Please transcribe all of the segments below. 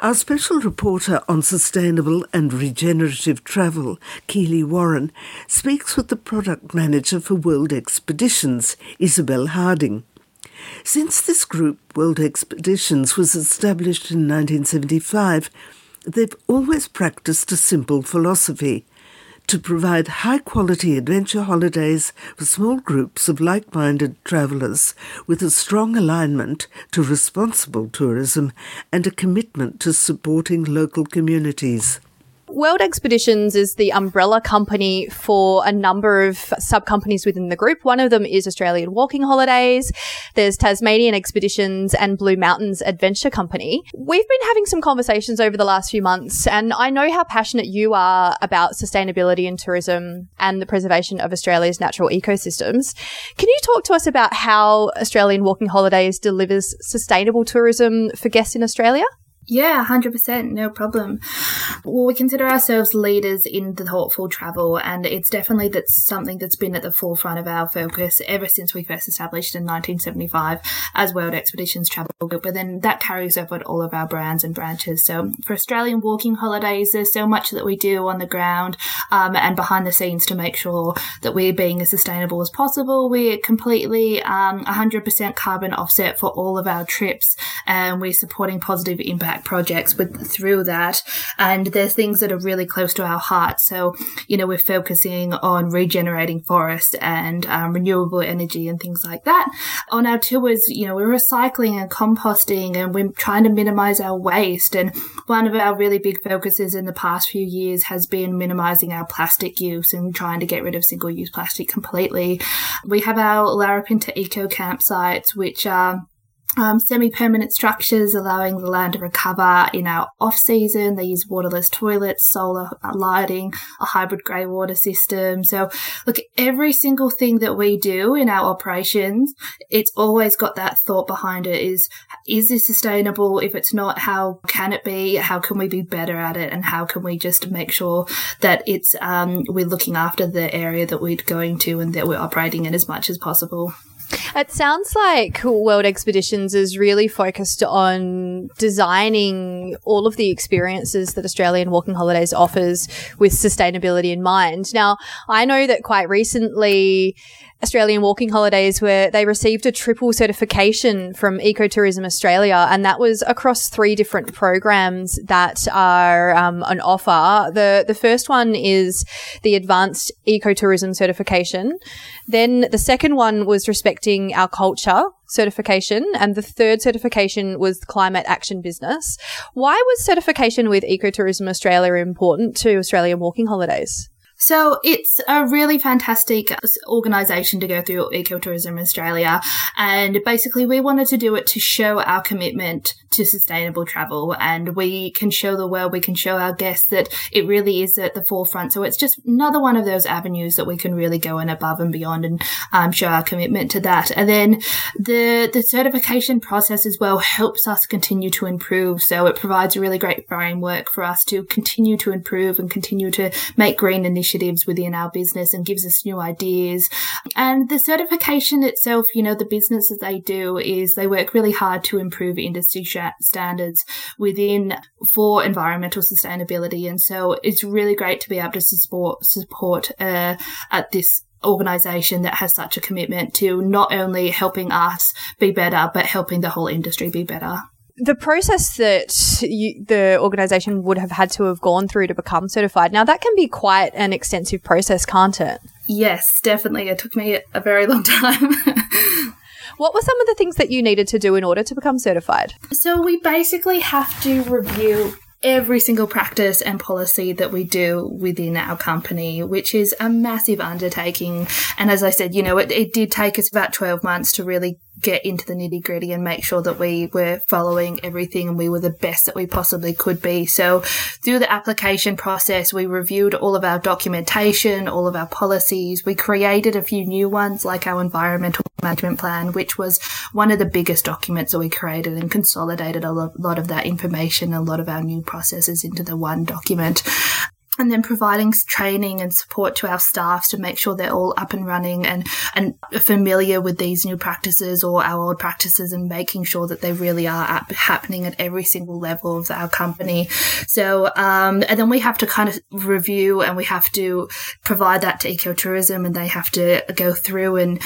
Our special reporter on sustainable and regenerative travel, Keeley Warren, speaks with the product manager for World Expeditions, Isabelle Hardinge. Since this group, World Expeditions, was established in 1975, they've always practiced a simple philosophy to provide high quality adventure holidays for small groups of like minded travellers with a strong alignment to responsible tourism and a commitment to supporting local communities. World Expeditions is the umbrella company for a number of sub companies within the group. One of them is Australian Walking Holidays. There's Tasmanian Expeditions and Blue Mountains Adventure Company. We've been having some conversations over the last few months, and I know how passionate you are about sustainability and tourism and the preservation of Australia's natural ecosystems. Can you talk to us about how Australian Walking Holidays delivers sustainable tourism for guests in Australia? Yeah, 100%, no problem. Well, we consider ourselves leaders in the thoughtful travel, and it's definitely that's something that's been at the forefront of our focus ever since we first established in 1975 as World Expeditions Travel Group. But then that carries over at all of our brands and branches. So for Australian walking holidays, there's so much that we do on the ground um, and behind the scenes to make sure that we're being as sustainable as possible. We're completely um, 100% carbon offset for all of our trips, and we're supporting positive impact projects with through that. And there's things that are really close to our heart. So, you know, we're focusing on regenerating forest and um, renewable energy and things like that. On our tours, you know, we're recycling and composting and we're trying to minimize our waste. And one of our really big focuses in the past few years has been minimizing our plastic use and trying to get rid of single use plastic completely. We have our Larapinta eco campsites, which are um, semi-permanent structures allowing the land to recover in our off-season. They use waterless toilets, solar lighting, a hybrid grey water system. So look, every single thing that we do in our operations, it's always got that thought behind it is, is this sustainable? If it's not, how can it be? How can we be better at it? And how can we just make sure that it's, um, we're looking after the area that we're going to and that we're operating in as much as possible? It sounds like World Expeditions is really focused on designing all of the experiences that Australian Walking Holidays offers with sustainability in mind. Now, I know that quite recently Australian Walking Holidays where they received a triple certification from Ecotourism Australia, and that was across three different programs that are um, offer. the The first one is the Advanced Ecotourism certification. Then the second one was respecting our culture certification, and the third certification was Climate Action Business. Why was certification with Ecotourism Australia important to Australian Walking Holidays? So it's a really fantastic organisation to go through Ecotourism Australia. And basically we wanted to do it to show our commitment to sustainable travel. And we can show the world, we can show our guests that it really is at the forefront. So it's just another one of those avenues that we can really go in above and beyond and um, show our commitment to that. And then the, the certification process as well helps us continue to improve. So it provides a really great framework for us to continue to improve and continue to make green initiatives initiatives within our business and gives us new ideas. And the certification itself, you know, the business that they do is they work really hard to improve industry standards within for environmental sustainability. And so it's really great to be able to support, support, uh, at this organization that has such a commitment to not only helping us be better, but helping the whole industry be better the process that you, the organization would have had to have gone through to become certified. Now that can be quite an extensive process, can't it? Yes, definitely. It took me a very long time. what were some of the things that you needed to do in order to become certified? So we basically have to review every single practice and policy that we do within our company, which is a massive undertaking. And as I said, you know, it, it did take us about 12 months to really get into the nitty gritty and make sure that we were following everything and we were the best that we possibly could be. So through the application process, we reviewed all of our documentation, all of our policies. We created a few new ones like our environmental management plan, which was one of the biggest documents that we created and consolidated a lot of that information, a lot of our new processes into the one document. And then providing training and support to our staff to make sure they're all up and running and, and familiar with these new practices or our old practices and making sure that they really are happening at every single level of our company. So, um, and then we have to kind of review and we have to provide that to ecotourism and they have to go through and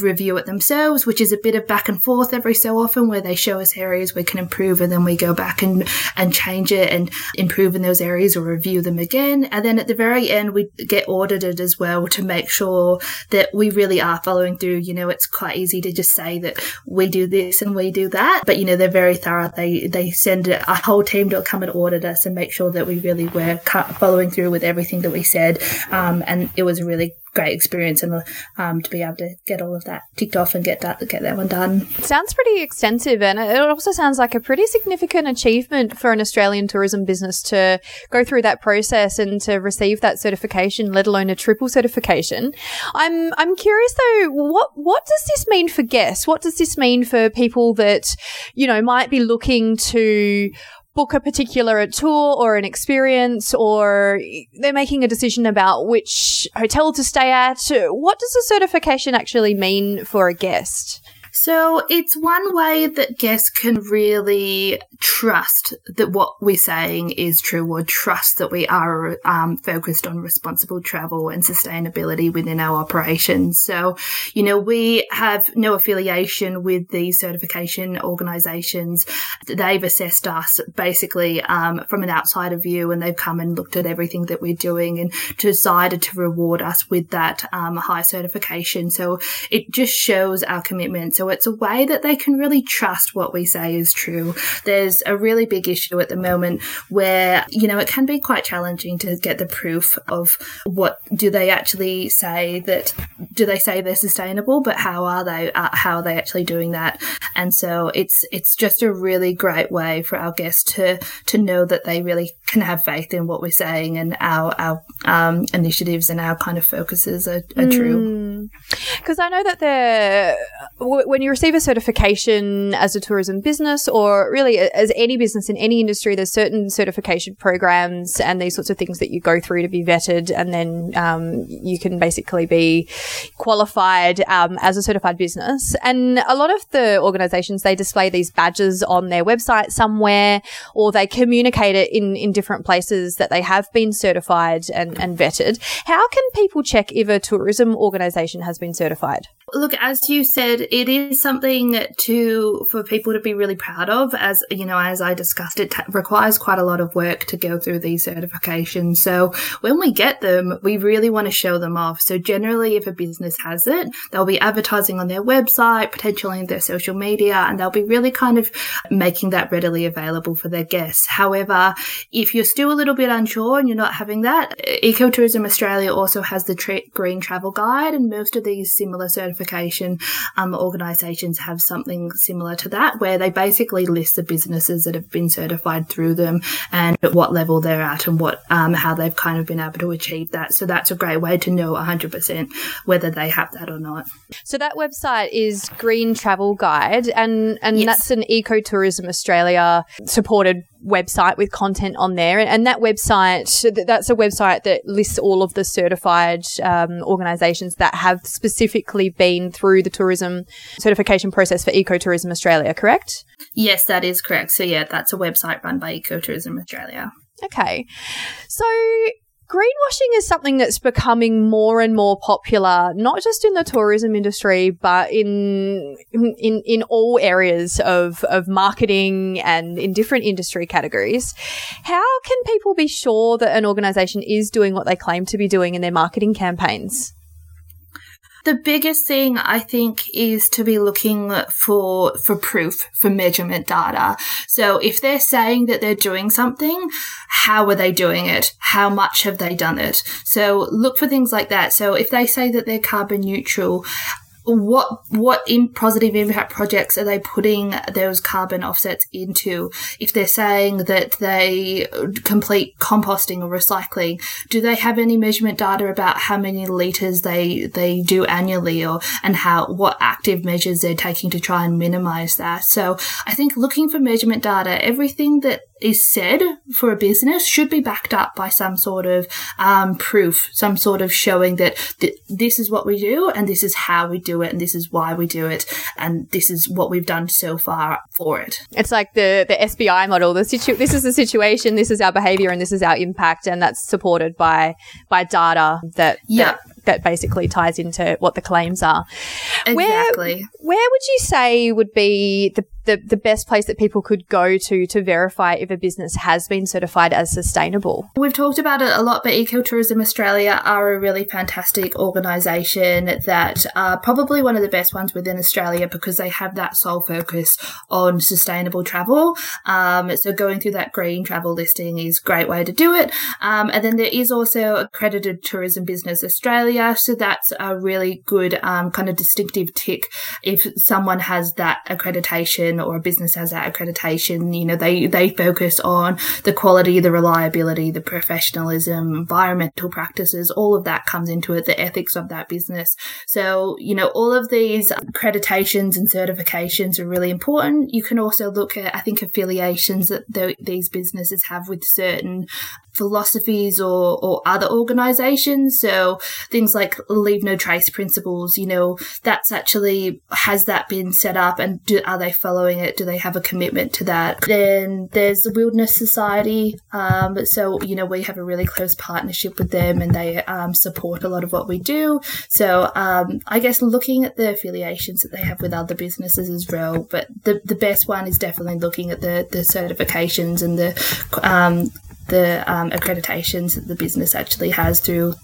review it themselves, which is a bit of back and forth every so often where they show us areas we can improve and then we go back and, and change it and improve in those areas or review them again. And then at the very end, we get audited as well to make sure that we really are following through. You know, it's quite easy to just say that we do this and we do that, but you know, they're very thorough. They, they send a whole team to come and audit us and make sure that we really were following through with everything that we said. Um, and it was really great experience and um, to be able to get all of that ticked off and get that get that one done. Sounds pretty extensive, and it also sounds like a pretty significant achievement for an Australian tourism business to go through that process and to receive that certification, let alone a triple certification. I'm I'm curious though, what what does this mean for guests? What does this mean for people that you know might be looking to book a particular tour or an experience or they're making a decision about which hotel to stay at. What does a certification actually mean for a guest? So it's one way that guests can really trust that what we're saying is true or trust that we are um, focused on responsible travel and sustainability within our operations. So, you know, we have no affiliation with these certification organizations. They've assessed us basically um, from an outsider view and they've come and looked at everything that we're doing and decided to reward us with that um, high certification. So it just shows our commitment. So it's a way that they can really trust what we say is true. There's a really big issue at the moment where, you know, it can be quite challenging to get the proof of what do they actually say that, do they say they're sustainable, but how are they, uh, how are they actually doing that? And so it's, it's just a really great way for our guests to, to know that they really can have faith in what we're saying and our, our, um, initiatives and our kind of focuses are, are mm. true. Because I know that there, when you receive a certification as a tourism business or really as any business in any industry, there's certain certification programs and these sorts of things that you go through to be vetted. And then um, you can basically be qualified um, as a certified business. And a lot of the organizations, they display these badges on their website somewhere or they communicate it in, in different places that they have been certified and, and vetted. How can people check if a tourism organization has been certified? certified. Look, as you said, it is something to for people to be really proud of. As you know, as I discussed, it t- requires quite a lot of work to go through these certifications. So when we get them, we really want to show them off. So generally, if a business has it, they'll be advertising on their website, potentially in their social media, and they'll be really kind of making that readily available for their guests. However, if you're still a little bit unsure and you're not having that, Ecotourism Australia also has the tra- Green Travel Guide, and most of these similar certifications certification um, organisations have something similar to that, where they basically list the businesses that have been certified through them and at what level they're at and what um, how they've kind of been able to achieve that. So that's a great way to know 100% whether they have that or not. So that website is Green Travel Guide, and and yes. that's an Ecotourism Australia supported website with content on there. And that website, that's a website that lists all of the certified um, organisations that have specifically been through the tourism certification process for Ecotourism Australia, correct? Yes, that is correct. So, yeah, that's a website run by Ecotourism Australia. Okay. So, greenwashing is something that's becoming more and more popular, not just in the tourism industry, but in in in all areas of of marketing and in different industry categories. How can people be sure that an organization is doing what they claim to be doing in their marketing campaigns? The biggest thing I think is to be looking for for proof for measurement data. So if they're saying that they're doing something, how are they doing it? How much have they done it? So look for things like that. So if they say that they're carbon neutral, what what in positive impact projects are they putting those carbon offsets into? If they're saying that they complete composting or recycling, do they have any measurement data about how many liters they they do annually, or and how what active measures they're taking to try and minimize that? So I think looking for measurement data, everything that is said for a business should be backed up by some sort of um, proof, some sort of showing that th- this is what we do and this is how we do it and this is why we do it and this is what we've done so far for it. It's like the the SBI model. The situ- this is the situation, this is our behavior, and this is our impact, and that's supported by by data that yeah. that, that basically ties into what the claims are. Exactly. Where, where would you say would be the the, the best place that people could go to to verify if a business has been certified as sustainable? We've talked about it a lot, but Ecotourism Australia are a really fantastic organisation that are probably one of the best ones within Australia because they have that sole focus on sustainable travel. Um, so going through that green travel listing is a great way to do it. Um, and then there is also accredited Tourism Business Australia. So that's a really good um, kind of distinctive tick if someone has that accreditation or a business has that accreditation, you know, they, they focus on the quality, the reliability, the professionalism, environmental practices, all of that comes into it, the ethics of that business. So, you know, all of these accreditations and certifications are really important. You can also look at, I think, affiliations that the, these businesses have with certain philosophies or, or other organizations. So things like leave no trace principles, you know, that's actually, has that been set up and do, are they following it? Do they have a commitment to that? Then there's the Wilderness Society. Um, so, you know, we have a really close partnership with them and they um, support a lot of what we do. So um, I guess looking at the affiliations that they have with other businesses as well. But the, the best one is definitely looking at the, the certifications and the um, the um, accreditations that the business actually has through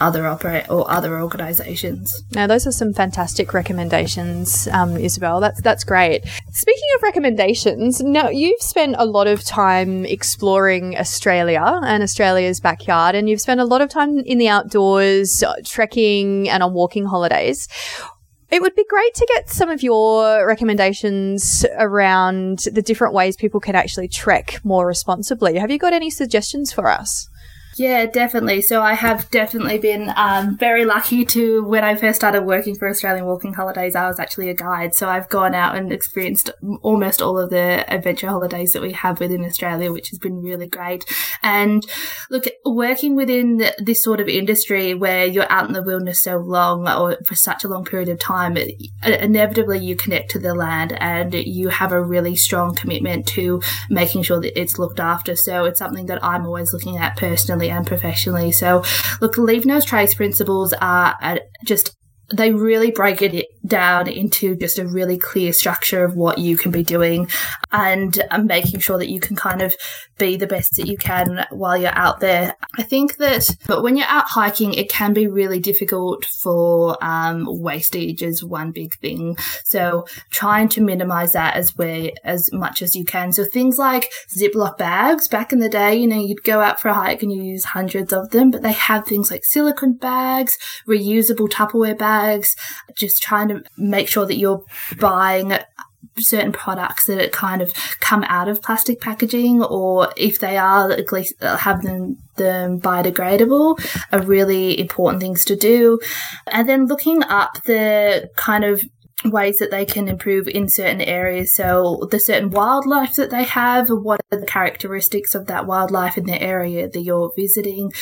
other operate or other organisations. Now, those are some fantastic recommendations, um, Isabelle. That's that's great. Speaking of recommendations, now you've spent a lot of time exploring Australia and Australia's backyard, and you've spent a lot of time in the outdoors, uh, trekking, and on walking holidays. It would be great to get some of your recommendations around the different ways people can actually trek more responsibly. Have you got any suggestions for us? Yeah, definitely. So I have definitely been um, very lucky to, when I first started working for Australian Walking Holidays, I was actually a guide. So I've gone out and experienced almost all of the adventure holidays that we have within Australia, which has been really great. And look, working within this sort of industry where you're out in the wilderness so long or for such a long period of time, inevitably you connect to the land and you have a really strong commitment to making sure that it's looked after. So it's something that I'm always looking at personally and professionally. So, look, leave no trace principles are just they really break it down into just a really clear structure of what you can be doing and making sure that you can kind of be the best that you can while you're out there. I think that but when you're out hiking, it can be really difficult for um, wastage is one big thing. So trying to minimize that as way as much as you can. So things like Ziploc bags back in the day, you know, you'd go out for a hike and you use hundreds of them, but they have things like silicone bags, reusable Tupperware bags, just trying to make sure that you're buying certain products that kind of come out of plastic packaging or if they are at least uh, have them them biodegradable are really important things to do. And then looking up the kind of ways that they can improve in certain areas. So the certain wildlife that they have, what are the characteristics of that wildlife in the area that you're visiting?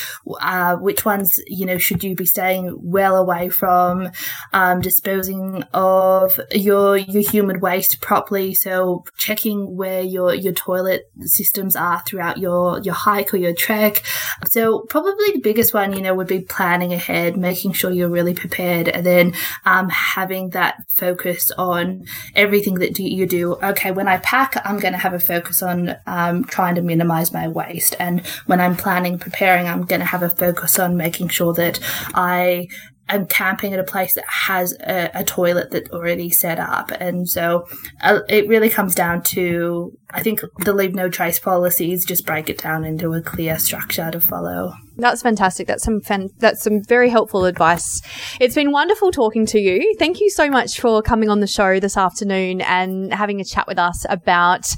Uh, which ones, you know, should you be staying well away from? Um, disposing of your your human waste properly. So checking where your your toilet systems are throughout your your hike or your trek. So probably the biggest one, you know, would be planning ahead, making sure you're really prepared, and then um, having that focus on everything that you do. Okay, when I pack, I'm going to have a focus on um, trying to minimize my waste. And when I'm planning, preparing, I'm going to have a focus on making sure that I am camping at a place that has a, a toilet that's already set up. And so uh, it really comes down to, I think the leave no trace policies just break it down into a clear structure to follow. That's fantastic. That's some fan- that's some very helpful advice. It's been wonderful talking to you. Thank you so much for coming on the show this afternoon and having a chat with us about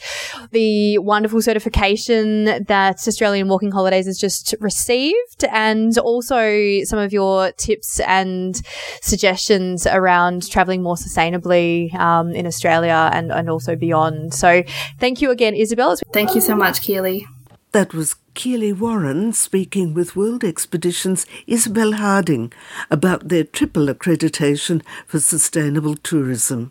the wonderful certification that Australian Walking Holidays has just received and also some of your tips and suggestions around traveling more sustainably um, in Australia and, and also beyond. So thank you again, Isabelle. Thank you so much, Keeley. That was Keeley Warren speaking with World Expeditions Isabelle Hardinge about their triple accreditation for sustainable tourism.